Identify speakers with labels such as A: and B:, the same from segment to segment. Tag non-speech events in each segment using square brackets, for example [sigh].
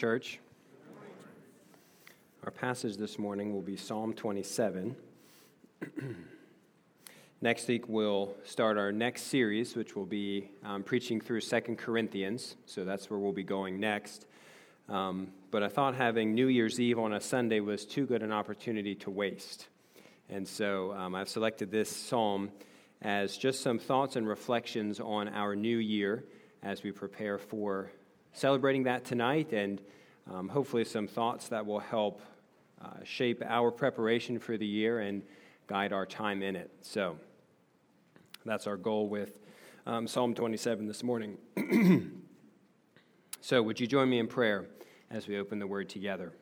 A: Church, our passage this morning will be Psalm 27. [clears throat] next week, we'll start our next series, which will be um, preaching through Second Corinthians. So that's where we'll be going next. Um, but I thought having New Year's Eve on a Sunday was too good an opportunity to waste. And so um, I've selected this psalm as just some thoughts and reflections on our new year as we prepare for celebrating that tonight and um, hopefully some thoughts that will help uh, shape our preparation for the year and guide our time in it. So that's our goal with um, Psalm 27 this morning. [clears throat] so, would you join me in prayer as we open the word together?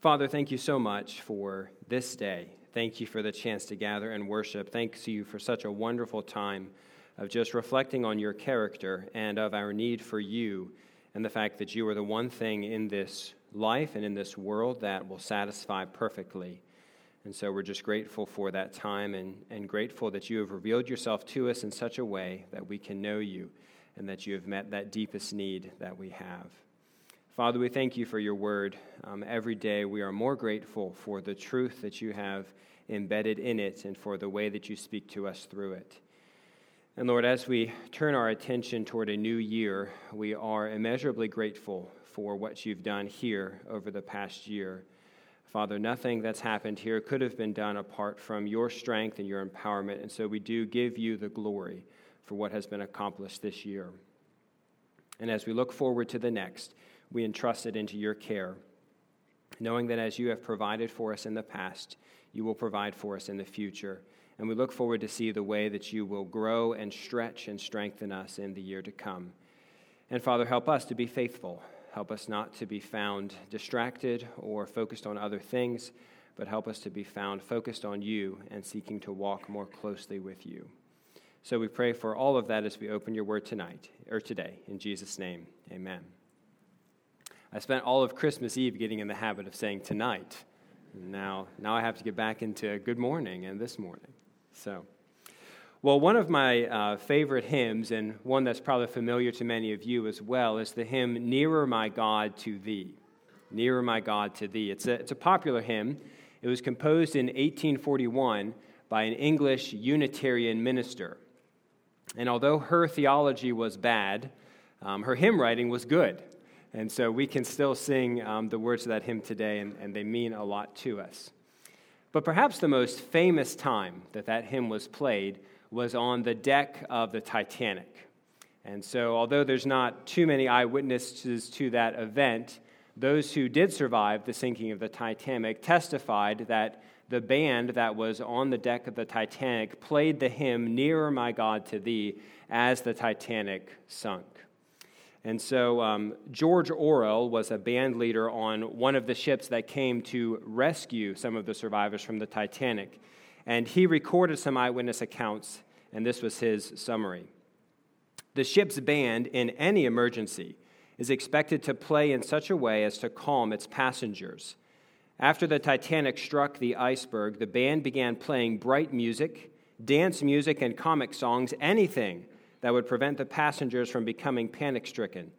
A: Father, thank you so much for this day. Thank you for the chance to gather and worship. Thanks to you for such a wonderful time of just reflecting on your character and of our need for you and the fact that you are the one thing in this life and in this world that will satisfy perfectly. And so we're just grateful for that time and, and grateful that you have revealed yourself to us in such a way that we can know you and that you have met that deepest need that we have. Father, we thank you for your word. Um, every day we are more grateful for the truth that you have embedded in it and for the way that you speak to us through it. And Lord, as we turn our attention toward a new year, we are immeasurably grateful for what you've done here over the past year. Father, nothing that's happened here could have been done apart from your strength and your empowerment. And so we do give you the glory for what has been accomplished this year. And as we look forward to the next, we entrust it into your care, knowing that as you have provided for us in the past, you will provide for us in the future. And we look forward to see the way that you will grow and stretch and strengthen us in the year to come. And Father, help us to be faithful. Help us not to be found distracted or focused on other things, but help us to be found focused on you and seeking to walk more closely with you. So we pray for all of that as we open your word tonight or today. In Jesus' name, amen. I spent all of Christmas Eve getting in the habit of saying tonight. Now, now I have to get back into good morning and this morning. So, well, one of my uh, favorite hymns, and one that's probably familiar to many of you as well, is the hymn Nearer My God to Thee. Nearer My God to Thee. It's a, it's a popular hymn. It was composed in 1841 by an English Unitarian minister. And although her theology was bad, um, her hymn writing was good. And so we can still sing um, the words of that hymn today, and, and they mean a lot to us. But perhaps the most famous time that that hymn was played was on the deck of the Titanic. And so, although there's not too many eyewitnesses to that event, those who did survive the sinking of the Titanic testified that the band that was on the deck of the Titanic played the hymn, Nearer My God to Thee, as the Titanic sunk. And so um, George Orrell was a band leader on one of the ships that came to rescue some of the survivors from the Titanic. And he recorded some eyewitness accounts, and this was his summary. The ship's band, in any emergency, is expected to play in such a way as to calm its passengers. After the Titanic struck the iceberg, the band began playing bright music, dance music, and comic songs, anything that would prevent the passengers from becoming panic stricken.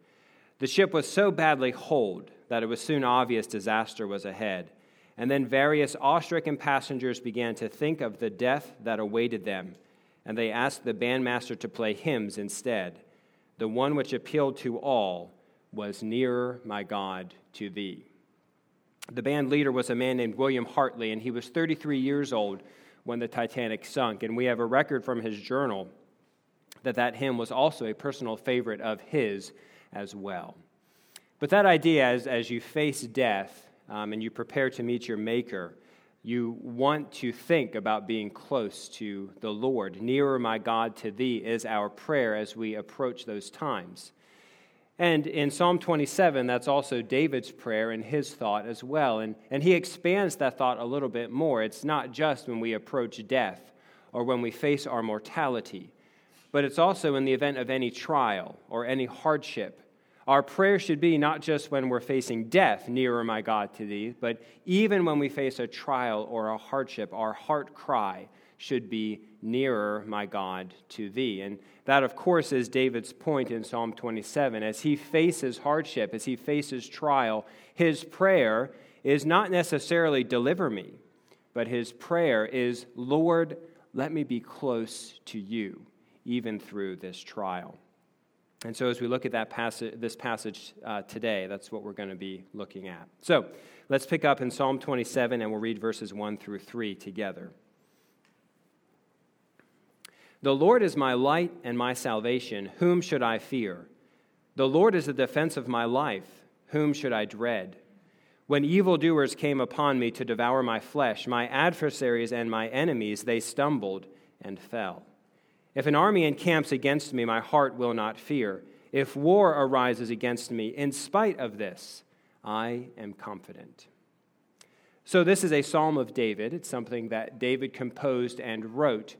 A: The ship was so badly holed that it was soon obvious disaster was ahead. And then various awe stricken passengers began to think of the death that awaited them, and they asked the bandmaster to play hymns instead. The one which appealed to all was Nearer, My God, to Thee. The band leader was a man named William Hartley, and he was 33 years old when the Titanic sunk. And we have a record from his journal that that hymn was also a personal favorite of his as well. But that idea, as, as you face death um, and you prepare to meet your Maker, you want to think about being close to the Lord. Nearer, my God, to thee is our prayer as we approach those times. And in Psalm 27, that's also David's prayer and his thought as well. And, and he expands that thought a little bit more. It's not just when we approach death or when we face our mortality, but it's also in the event of any trial or any hardship. Our prayer should be not just when we're facing death, nearer my God to thee, but even when we face a trial or a hardship, our heart cry should be nearer, my God, to thee. And that, of course, is David's point in Psalm 27. As he faces hardship, as he faces trial, his prayer is not necessarily deliver me, but his prayer is, Lord, let me be close to you, even through this trial. And so, as we look at that passage, this passage uh, today, that's what we're going to be looking at. So, let's pick up in Psalm 27 and we'll read verses 1 through 3 together. The Lord is my light and my salvation. Whom should I fear? The Lord is the defense of my life. Whom should I dread? When evildoers came upon me to devour my flesh, my adversaries and my enemies, they stumbled and fell. If an army encamps against me, my heart will not fear. If war arises against me, in spite of this, I am confident. So, this is a psalm of David. It's something that David composed and wrote.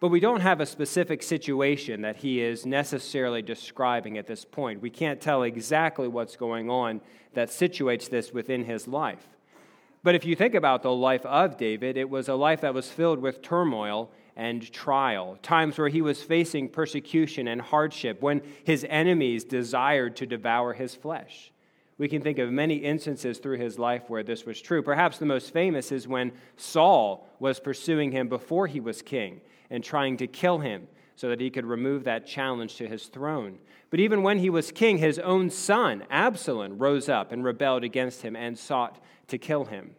A: But we don't have a specific situation that he is necessarily describing at this point. We can't tell exactly what's going on that situates this within his life. But if you think about the life of David, it was a life that was filled with turmoil and trial, times where he was facing persecution and hardship, when his enemies desired to devour his flesh. We can think of many instances through his life where this was true. Perhaps the most famous is when Saul was pursuing him before he was king and trying to kill him so that he could remove that challenge to his throne. But even when he was king, his own son, Absalom, rose up and rebelled against him and sought to kill him.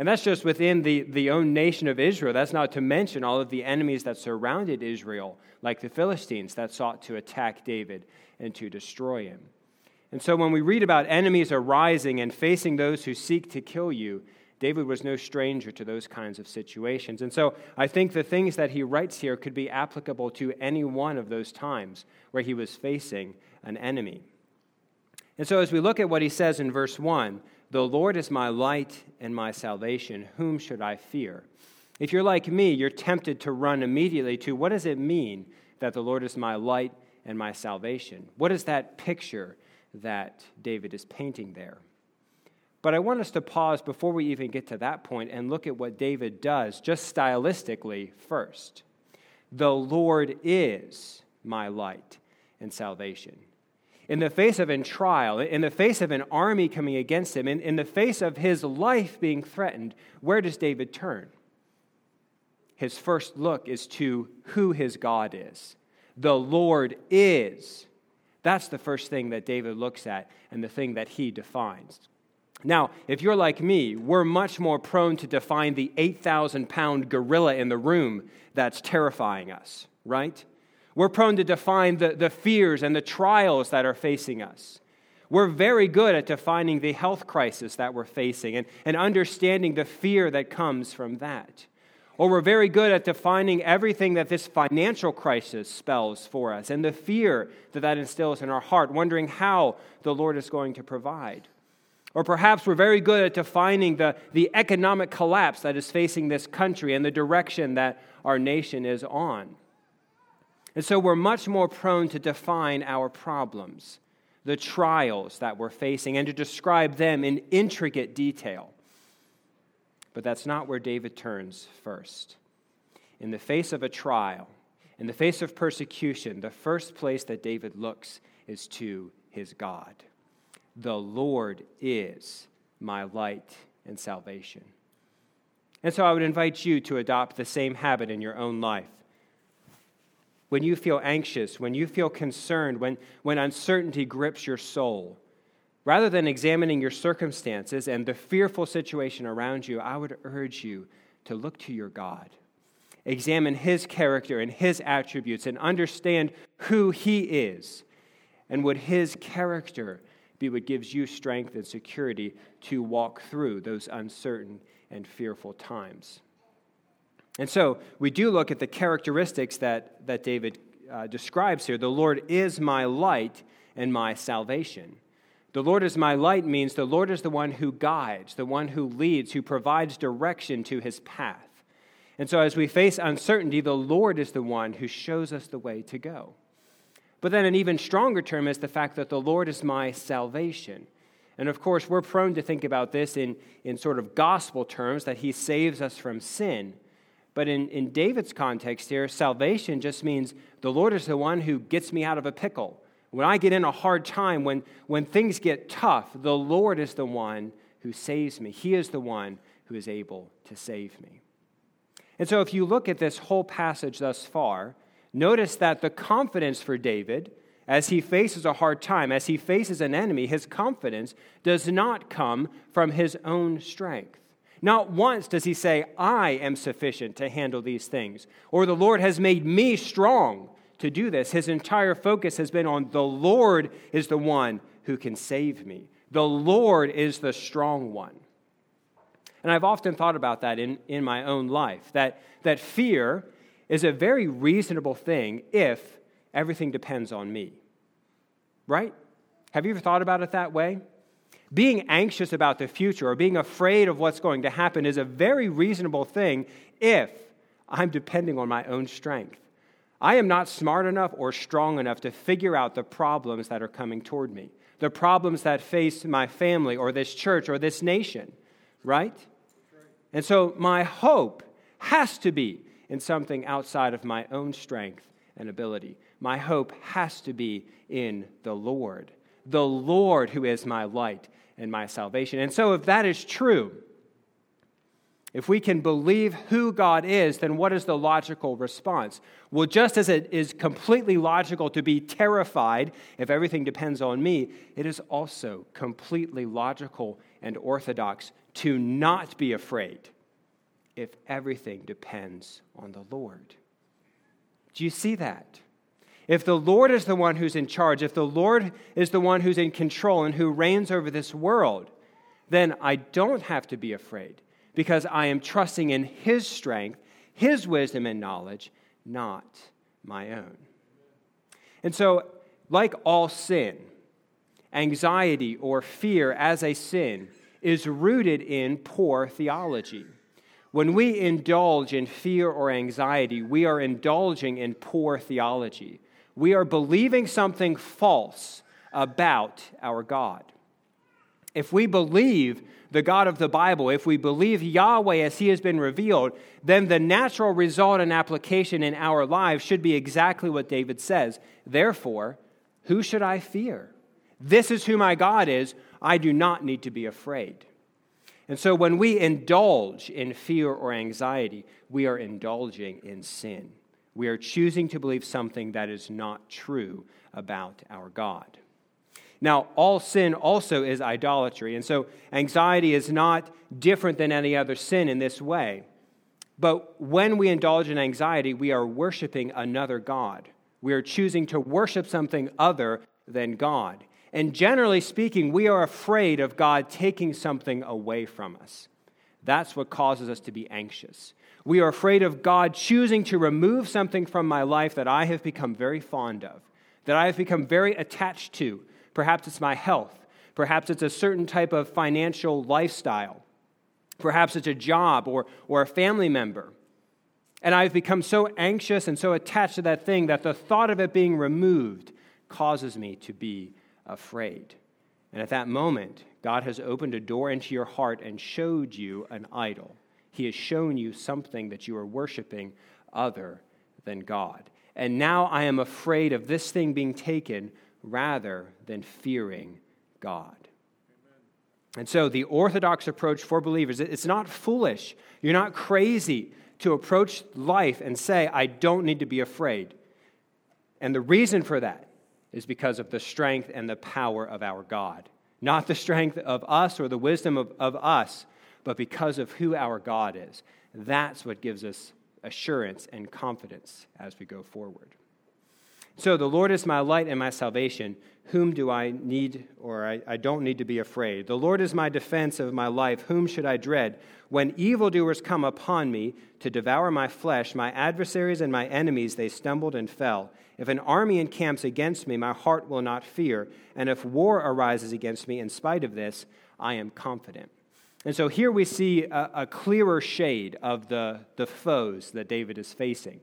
A: And that's just within the, the own nation of Israel. That's not to mention all of the enemies that surrounded Israel, like the Philistines that sought to attack David and to destroy him. And so when we read about enemies arising and facing those who seek to kill you, David was no stranger to those kinds of situations. And so I think the things that he writes here could be applicable to any one of those times where he was facing an enemy. And so as we look at what he says in verse 1, the Lord is my light and my salvation. Whom should I fear? If you're like me, you're tempted to run immediately to what does it mean that the Lord is my light and my salvation? What is that picture that David is painting there? But I want us to pause before we even get to that point and look at what David does, just stylistically first. The Lord is my light and salvation in the face of a trial, in the face of an army coming against him, in, in the face of his life being threatened, where does David turn? His first look is to who his God is. The Lord is. That's the first thing that David looks at and the thing that he defines. Now, if you're like me, we're much more prone to define the 8,000 pound gorilla in the room that's terrifying us, right? We're prone to define the, the fears and the trials that are facing us. We're very good at defining the health crisis that we're facing and, and understanding the fear that comes from that. Or we're very good at defining everything that this financial crisis spells for us and the fear that that instills in our heart, wondering how the Lord is going to provide. Or perhaps we're very good at defining the, the economic collapse that is facing this country and the direction that our nation is on. And so we're much more prone to define our problems, the trials that we're facing, and to describe them in intricate detail. But that's not where David turns first. In the face of a trial, in the face of persecution, the first place that David looks is to his God. The Lord is my light and salvation. And so I would invite you to adopt the same habit in your own life when you feel anxious, when you feel concerned, when, when uncertainty grips your soul, rather than examining your circumstances and the fearful situation around you, I would urge you to look to your God. Examine his character and his attributes and understand who he is. And would his character be what gives you strength and security to walk through those uncertain and fearful times? And so we do look at the characteristics that, that David uh, describes here. The Lord is my light and my salvation. The Lord is my light means the Lord is the one who guides, the one who leads, who provides direction to his path. And so as we face uncertainty, the Lord is the one who shows us the way to go. But then an even stronger term is the fact that the Lord is my salvation. And of course, we're prone to think about this in, in sort of gospel terms that he saves us from sin. But in, in David's context here, salvation just means the Lord is the one who gets me out of a pickle. When I get in a hard time, when, when things get tough, the Lord is the one who saves me. He is the one who is able to save me. And so, if you look at this whole passage thus far, notice that the confidence for David, as he faces a hard time, as he faces an enemy, his confidence does not come from his own strength. Not once does he say, I am sufficient to handle these things, or the Lord has made me strong to do this. His entire focus has been on the Lord is the one who can save me. The Lord is the strong one. And I've often thought about that in, in my own life that, that fear is a very reasonable thing if everything depends on me. Right? Have you ever thought about it that way? Being anxious about the future or being afraid of what's going to happen is a very reasonable thing if I'm depending on my own strength. I am not smart enough or strong enough to figure out the problems that are coming toward me, the problems that face my family or this church or this nation, right? And so my hope has to be in something outside of my own strength and ability. My hope has to be in the Lord, the Lord who is my light and my salvation. And so, if that is true, if we can believe who God is, then what is the logical response? Well, just as it is completely logical to be terrified if everything depends on me, it is also completely logical and orthodox to not be afraid if everything depends on the Lord. Do you see that? If the Lord is the one who's in charge, if the Lord is the one who's in control and who reigns over this world, then I don't have to be afraid because I am trusting in His strength, His wisdom and knowledge, not my own. And so, like all sin, anxiety or fear as a sin is rooted in poor theology. When we indulge in fear or anxiety, we are indulging in poor theology. We are believing something false about our God. If we believe the God of the Bible, if we believe Yahweh as he has been revealed, then the natural result and application in our lives should be exactly what David says. Therefore, who should I fear? This is who my God is. I do not need to be afraid. And so when we indulge in fear or anxiety, we are indulging in sin. We are choosing to believe something that is not true about our God. Now, all sin also is idolatry. And so anxiety is not different than any other sin in this way. But when we indulge in anxiety, we are worshiping another God. We are choosing to worship something other than God. And generally speaking, we are afraid of God taking something away from us. That's what causes us to be anxious. We are afraid of God choosing to remove something from my life that I have become very fond of, that I have become very attached to, Perhaps it's my health. Perhaps it's a certain type of financial lifestyle. Perhaps it's a job or, or a family member. And I've become so anxious and so attached to that thing that the thought of it being removed causes me to be afraid. And at that moment, God has opened a door into your heart and showed you an idol. He has shown you something that you are worshiping other than God. And now I am afraid of this thing being taken rather than fearing God. And so, the orthodox approach for believers, it's not foolish. You're not crazy to approach life and say, I don't need to be afraid. And the reason for that is because of the strength and the power of our God. Not the strength of us or the wisdom of, of us, but because of who our God is. That's what gives us assurance and confidence as we go forward. So the Lord is my light and my salvation. Whom do I need or I, I, don't need to be afraid? The Lord is my defense of my life. Whom should I dread? When evildoers come upon me to devour my flesh, my adversaries and my enemies, they stumbled and fell. If an army encamps against me, my heart will not fear. And if war arises against me in spite of this, I am confident. And so here we see a, a clearer shade of the, the foes that David is facing.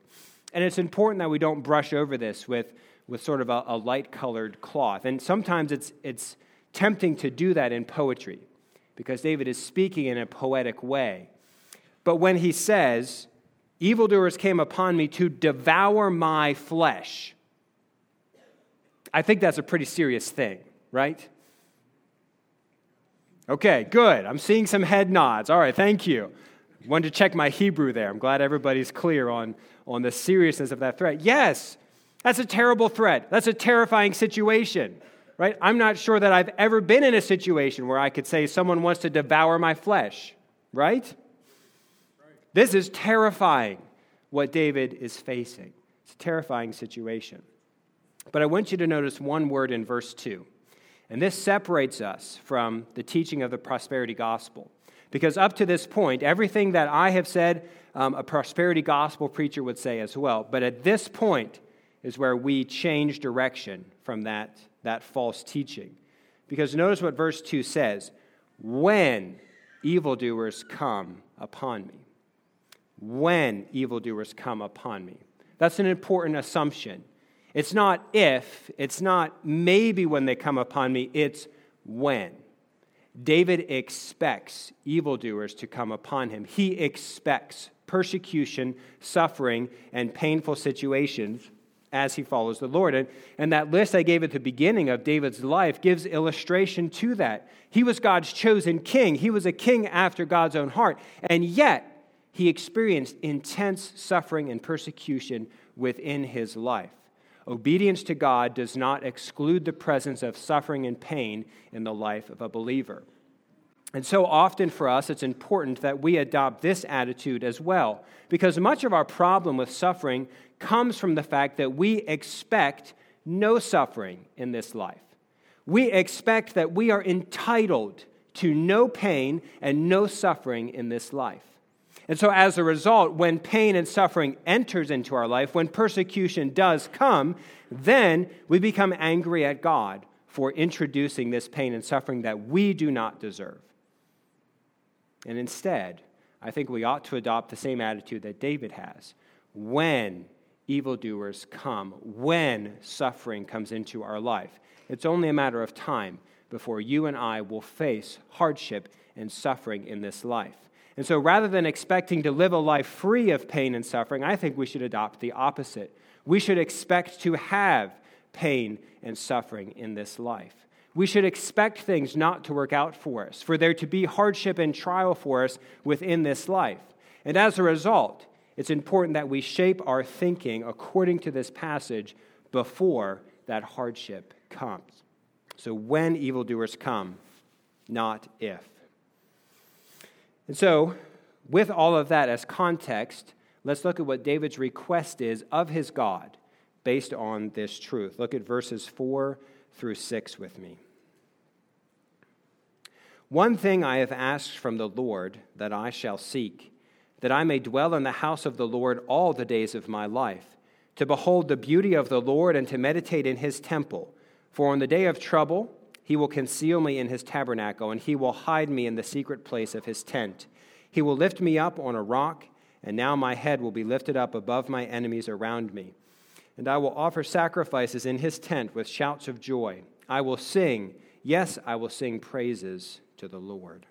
A: And it's important that we don't brush over this with, with sort of a, a light colored cloth. And sometimes it's, it's tempting to do that in poetry because David is speaking in a poetic way. But when he says, Evildoers came upon me to devour my flesh. I think that's a pretty serious thing, right? Okay, good. I'm seeing some head nods. All right, thank you. Wanted to check my Hebrew there. I'm glad everybody's clear on, on the seriousness of that threat. Yes, that's a terrible threat. That's a terrifying situation, right? I'm not sure that I've ever been in a situation where I could say someone wants to devour my flesh, right? This is terrifying what David is facing. It's a terrifying situation. But I want you to notice one word in verse 2. And this separates us from the teaching of the prosperity gospel. Because up to this point, everything that I have said, um, a prosperity gospel preacher would say as well. But at this point is where we change direction from that, that false teaching. Because notice what verse 2 says when evildoers come upon me when evildoers come upon me. That's an important assumption. It's not if, it's not maybe when they come upon me, it's when. David expects evildoers to come upon him. He expects persecution, suffering, and painful situations as he follows the Lord. And, and that list I gave at the beginning of David's life gives illustration to that. He was God's chosen king, he was a king after God's own heart. And yet, he experienced intense suffering and persecution within his life. Obedience to God does not exclude the presence of suffering and pain in the life of a believer. And so often for us, it's important that we adopt this attitude as well, because much of our problem with suffering comes from the fact that we expect no suffering in this life. We expect that we are entitled to no pain and no suffering in this life. And so, as a result, when pain and suffering enters into our life, when persecution does come, then we become angry at God for introducing this pain and suffering that we do not deserve. And instead, I think we ought to adopt the same attitude that David has. When evildoers come, when suffering comes into our life, it's only a matter of time before you and I will face hardship and suffering in this life. And so rather than expecting to live a life free of pain and suffering, I think we should adopt the opposite. We should expect to have pain and suffering in this life. We should expect things not to work out for us, for there to be hardship and trial for us within this life. And as a result, it's important that we shape our thinking according to this passage before that hardship comes. So when evildoers come, not if. And so, with all of that as context, let's look at what David's request is of his God based on this truth. Look at verses 4 through 6 with me. One thing I have asked from the Lord that I shall seek, that I may dwell in the house of the Lord all the days of my life, to behold the beauty of the Lord and to meditate in his temple. For on the day of trouble, he will conceal me in his tabernacle, and he will hide me in the secret place of his tent. He will lift me up on a rock, and now my head will be lifted up above my enemies around me. And I will offer sacrifices in his tent with shouts of joy. I will sing, yes, I will sing praises to the Lord.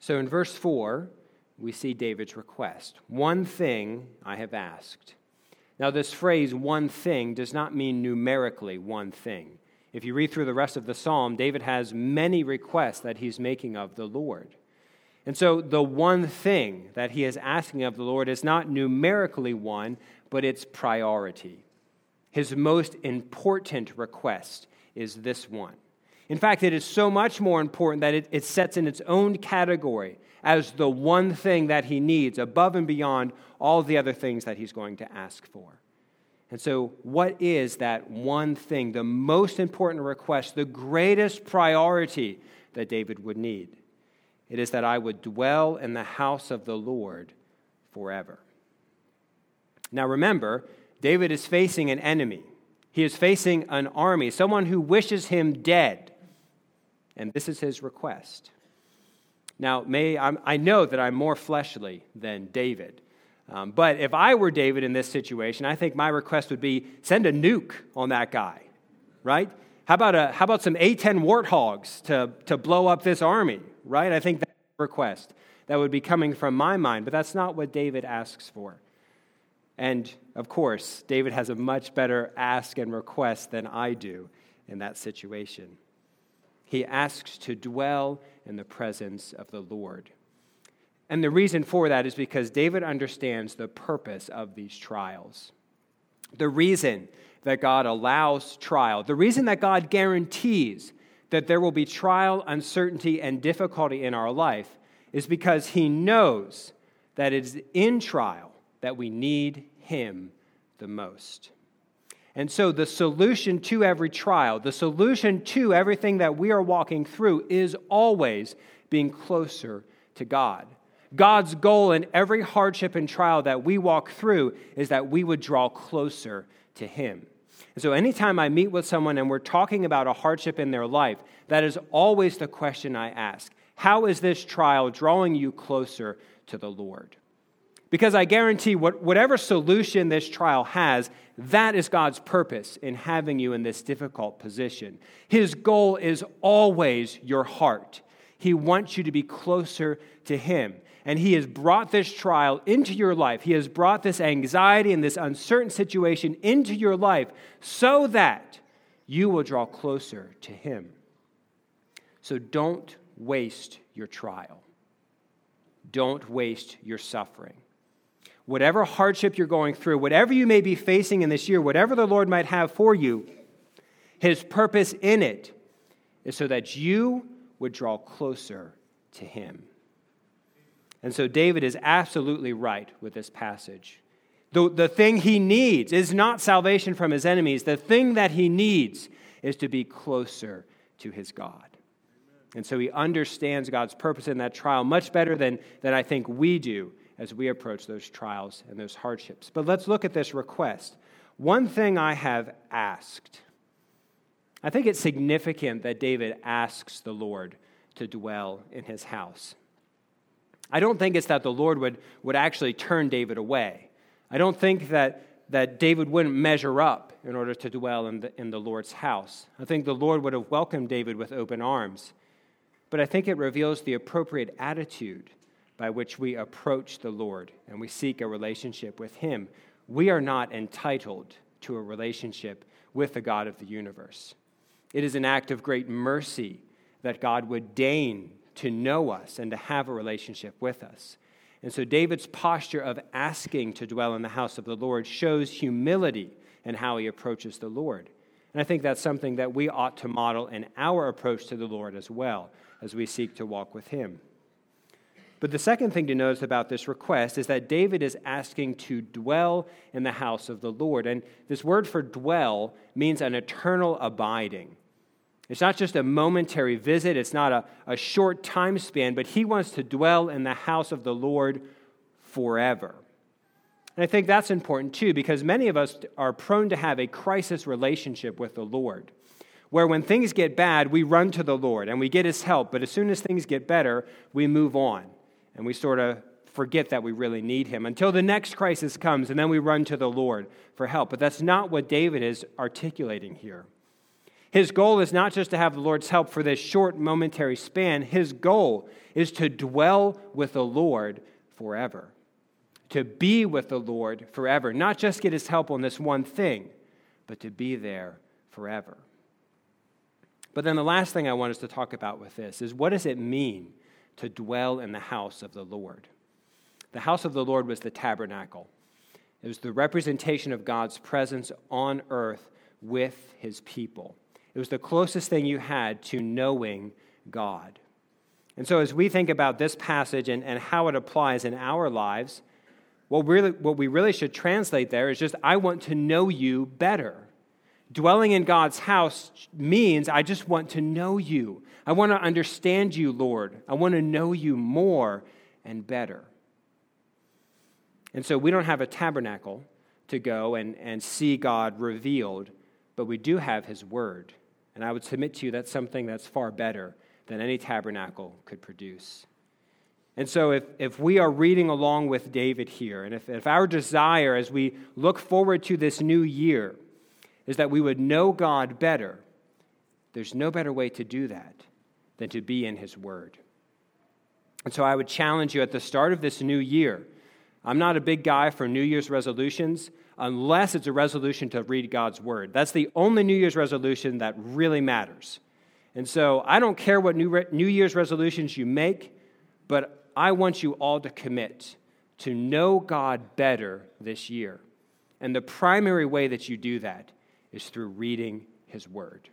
A: So in verse 4, we see David's request One thing I have asked. Now, this phrase, one thing, does not mean numerically one thing. If you read through the rest of the psalm, David has many requests that he's making of the Lord. And so, the one thing that he is asking of the Lord is not numerically one, but it's priority. His most important request is this one. In fact, it is so much more important that it, it sets in its own category as the one thing that he needs above and beyond all the other things that he's going to ask for. And so, what is that one thing, the most important request, the greatest priority that David would need? It is that I would dwell in the house of the Lord forever. Now, remember, David is facing an enemy. He is facing an army, someone who wishes him dead. And this is his request. Now, may, I'm, i know that I'm more fleshly than David. Um, but if I were David in this situation, I think my request would be send a nuke on that guy, right? How about, a, how about some A 10 warthogs to, to blow up this army, right? I think that request. that would be coming from my mind, but that's not what David asks for. And of course, David has a much better ask and request than I do in that situation. He asks to dwell in the presence of the Lord. And the reason for that is because David understands the purpose of these trials. The reason that God allows trial, the reason that God guarantees that there will be trial, uncertainty, and difficulty in our life is because He knows that it is in trial that we need Him the most. And so, the solution to every trial, the solution to everything that we are walking through, is always being closer to God. God's goal in every hardship and trial that we walk through is that we would draw closer to Him. And so, anytime I meet with someone and we're talking about a hardship in their life, that is always the question I ask How is this trial drawing you closer to the Lord? Because I guarantee what, whatever solution this trial has, that is God's purpose in having you in this difficult position. His goal is always your heart. He wants you to be closer to Him. And He has brought this trial into your life. He has brought this anxiety and this uncertain situation into your life so that you will draw closer to Him. So don't waste your trial. Don't waste your suffering whatever hardship you're going through, whatever you may be facing in this year, whatever the Lord might have for you, His purpose in it is so that you would draw closer to Him. And so David is absolutely right with this passage. The, the thing he needs is not salvation from his enemies. The thing that he needs is to be closer to his God. And so he understands God's purpose in that trial much better than, than I think we do as we approach those trials and those hardships. But let's look at this request. One thing I have asked. I think it's significant that David asks the Lord to dwell in his house. I don't think it's that the Lord would, would actually turn David away. I don't think that, that David wouldn't measure up in order to dwell in the, in the Lord's house. I think the Lord would have welcomed David with open arms. But I think it reveals the appropriate attitude by which we approach the Lord and we seek a relationship with Him. We are not entitled to a relationship with the God of the universe. It is an act of great mercy that God would deign to know us and to have a relationship with us. And so David's posture of asking to dwell in the house of the Lord shows humility in how he approaches the Lord. And I think that's something that we ought to model in our approach to the Lord as well as we seek to walk with him. But the second thing to notice about this request is that David is asking to dwell in the house of the Lord. And this word for dwell means an eternal abiding. It's not just a momentary visit, it's not a, a short time span, but he wants to dwell in the house of the Lord forever. And I think that's important too, because many of us are prone to have a crisis relationship with the Lord where when things get bad, we run to the Lord and we get his help, but as soon as things get better, we move on and we sort of forget that we really need him until the next crisis comes, and then we run to the Lord for help. But that's not what David is articulating here. His goal is not just to have the Lord's help for this short momentary span, his goal is to dwell with the Lord forever, to be with the Lord forever, not just get his help on this one thing, but to be there forever. But then the last thing I want us to talk about with this is what does it mean to dwell in the house of the Lord. The house of the Lord was the tabernacle, it was the representation of God's presence on earth with his people. It was the closest thing you had to knowing God. And so, as we think about this passage and, and how it applies in our lives, what, really, what we really should translate there is just, I want to know you better. Dwelling in God's house means I just want to know you. I want to understand you, Lord. I want to know you more and better. And so we don't have a tabernacle to go and, and see God revealed, but we do have His Word. And I would submit to you that's something that's far better than any tabernacle could produce. And so, if, if we are reading along with David here, and if, if our desire as we look forward to this new year is that we would know God better, there's no better way to do that than to be in His Word. And so I would challenge you at the start of this new year. I'm not a big guy for New Year's resolutions unless it's a resolution to read God's Word. That's the only New Year's resolution that really matters. And so I don't care what New, New Year's resolutions you make, but I want you all to commit to know God better this year. And the primary way that you do that is through reading His Word.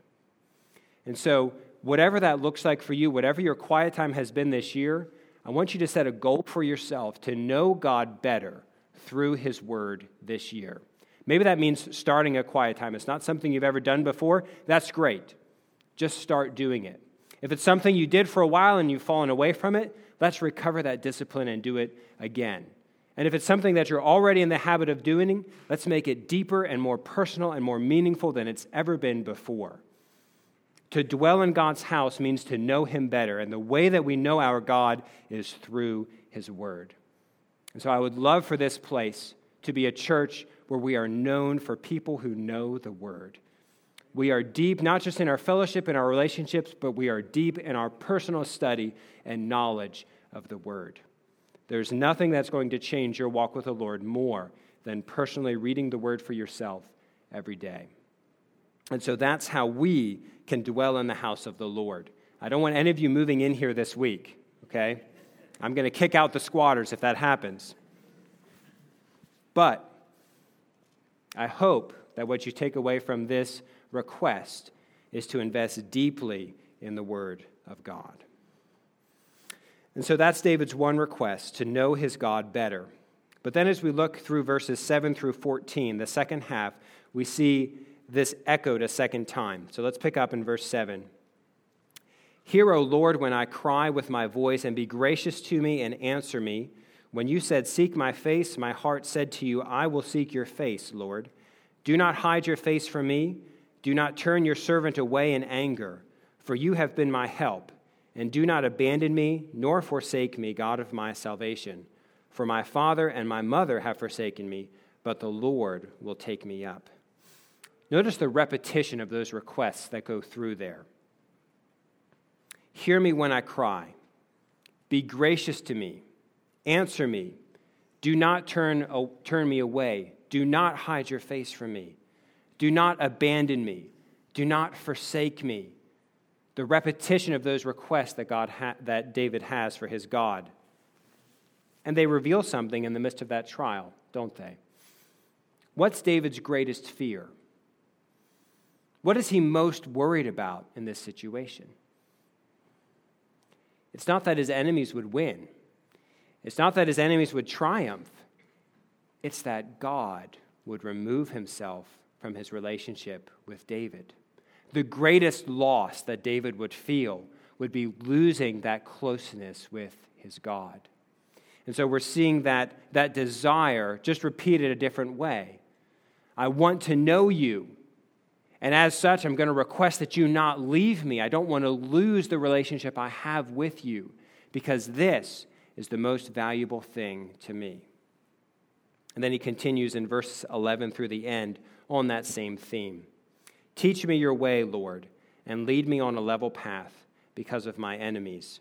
A: And so, whatever that looks like for you, whatever your quiet time has been this year, I want you to set a goal for yourself to know God better through His Word this year. Maybe that means starting a quiet time. It's not something you've ever done before. That's great. Just start doing it. If it's something you did for a while and you've fallen away from it, let's recover that discipline and do it again. And if it's something that you're already in the habit of doing, let's make it deeper and more personal and more meaningful than it's ever been before. To dwell in God's house means to know Him better, and the way that we know our God is through His Word. And so I would love for this place to be a church where we are known for people who know the Word. We are deep, not just in our fellowship and our relationships, but we are deep in our personal study and knowledge of the Word. There's nothing that's going to change your walk with the Lord more than personally reading the Word for yourself every day. And so that's how we can dwell in the house of the Lord. I don't want any of you moving in here this week, okay? I'm going to kick out the squatters if that happens. But I hope that what you take away from this request is to invest deeply in the Word of God. And so that's David's one request to know his God better. But then as we look through verses 7 through 14, the second half, we see this echoed a second time. So let's pick up in verse 7. Hear, O Lord, when I cry with my voice, and be gracious to me and answer me. When you said, Seek my face, my heart said to you, I will seek your face, Lord. Do not hide your face from me. Do not turn your servant away in anger, for you have been my help. And do not abandon me, nor forsake me, God of my salvation. For my father and my mother have forsaken me, but the Lord will take me up. Notice the repetition of those requests that go through there. Hear me when I cry. Be gracious to me. Answer me. Do not turn, turn me away. Do not hide your face from me. Do not abandon me. Do not forsake me. The repetition of those requests that, God ha- that David has for his God. And they reveal something in the midst of that trial, don't they? What's David's greatest fear? What is he most worried about in this situation? It's not that his enemies would win, it's not that his enemies would triumph, it's that God would remove himself from his relationship with David. The greatest loss that David would feel would be losing that closeness with his God. And so we're seeing that, that desire just repeated a different way. I want to know you. And as such, I'm going to request that you not leave me. I don't want to lose the relationship I have with you because this is the most valuable thing to me. And then he continues in verse 11 through the end on that same theme. Teach me your way, Lord, and lead me on a level path because of my enemies.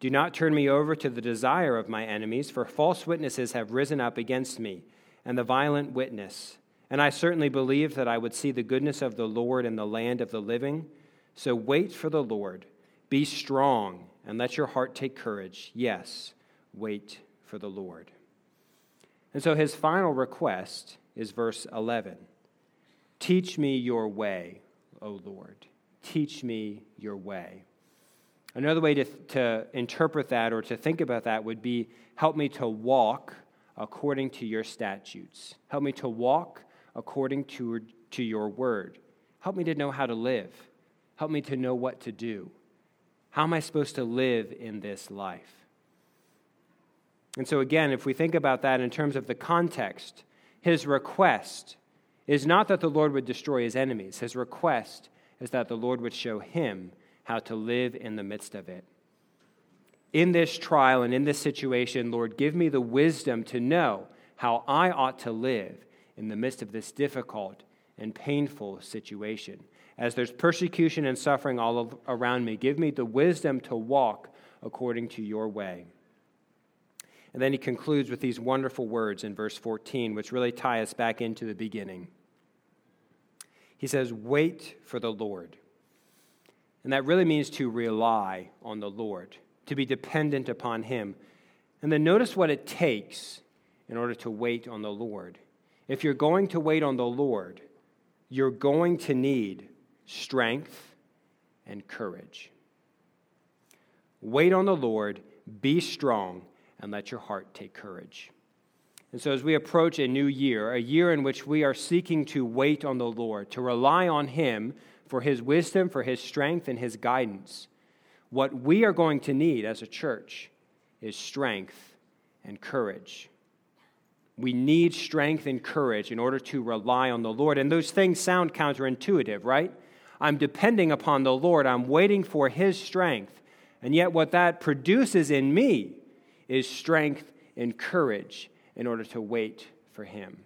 A: Do not turn me over to the desire of my enemies, for false witnesses have risen up against me, and the violent witness and I certainly believed that I would see the goodness of the Lord in the land of the living. So wait for the Lord. Be strong and let your heart take courage. Yes, wait for the Lord. And so his final request is verse 11 Teach me your way, O Lord. Teach me your way. Another way to, to interpret that or to think about that would be help me to walk according to your statutes. Help me to walk according to, to your word. Help me to know how to live. Help me to know what to do. How am I supposed to live in this life? And so, again, if we think about that in terms of the context, his request is not that the Lord would destroy his enemies. His request is that the Lord would show him how to live in the midst of it. In this trial and in this situation, Lord, give me the wisdom to know how I ought to live in the midst of this difficult and painful situation. As there's persecution and suffering all around me, give me the wisdom to walk according to your way. And then he concludes with these wonderful words in verse 14, which really tie us back into the beginning. He says, Wait for the Lord. And that really means to rely on the Lord, to be dependent upon Him. And then notice what it takes in order to wait on the Lord. If you're going to wait on the Lord, you're going to need strength and courage. Wait on the Lord, be strong, and let your heart take courage. And so, as we approach a new year, a year in which we are seeking to wait on the Lord, to rely on Him for His wisdom, for His strength, and His guidance, what we are going to need as a church is strength and courage. We need strength and courage in order to rely on the Lord. And those things sound counterintuitive, right? I'm depending upon the Lord, I'm waiting for His strength. And yet, what that produces in me is strength and courage in order to wait for Him.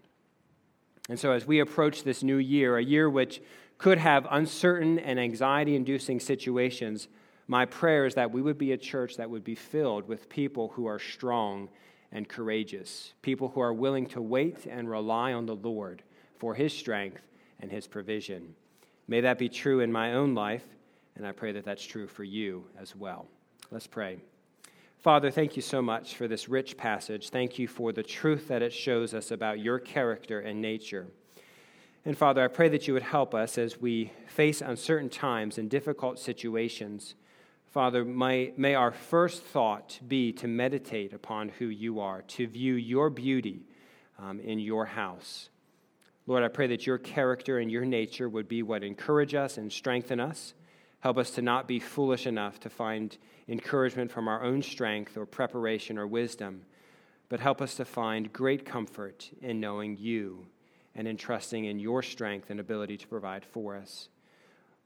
A: And so, as we approach this new year, a year which could have uncertain and anxiety inducing situations, my prayer is that we would be a church that would be filled with people who are strong and courageous, people who are willing to wait and rely on the Lord for His strength and His provision. May that be true in my own life, and I pray that that's true for you as well. Let's pray. Father, thank you so much for this rich passage. Thank you for the truth that it shows us about your character and nature. And Father, I pray that you would help us as we face uncertain times and difficult situations Father, may, may our first thought be to meditate upon who you are, to view your beauty um, in your house. Lord, I pray that your character and your nature would be what encourage us and strengthen us. Help us to not be foolish enough to find encouragement from our own strength or preparation or wisdom, but help us to find great comfort in knowing you and in trusting in your strength and ability to provide for us.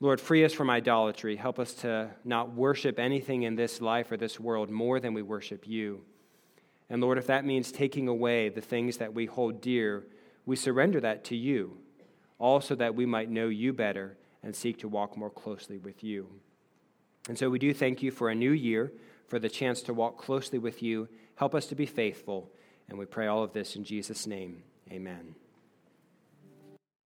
A: Lord, free us from idolatry. Help us to not worship anything in this life or this world more than we worship you. And Lord, if that means taking away the things that we hold dear, we surrender that to you, also that we might know you better and seek to walk more closely with you. And so we do thank you for a new year, for the chance to walk closely with you. Help us to be faithful. And we pray all of this in Jesus' name. Amen.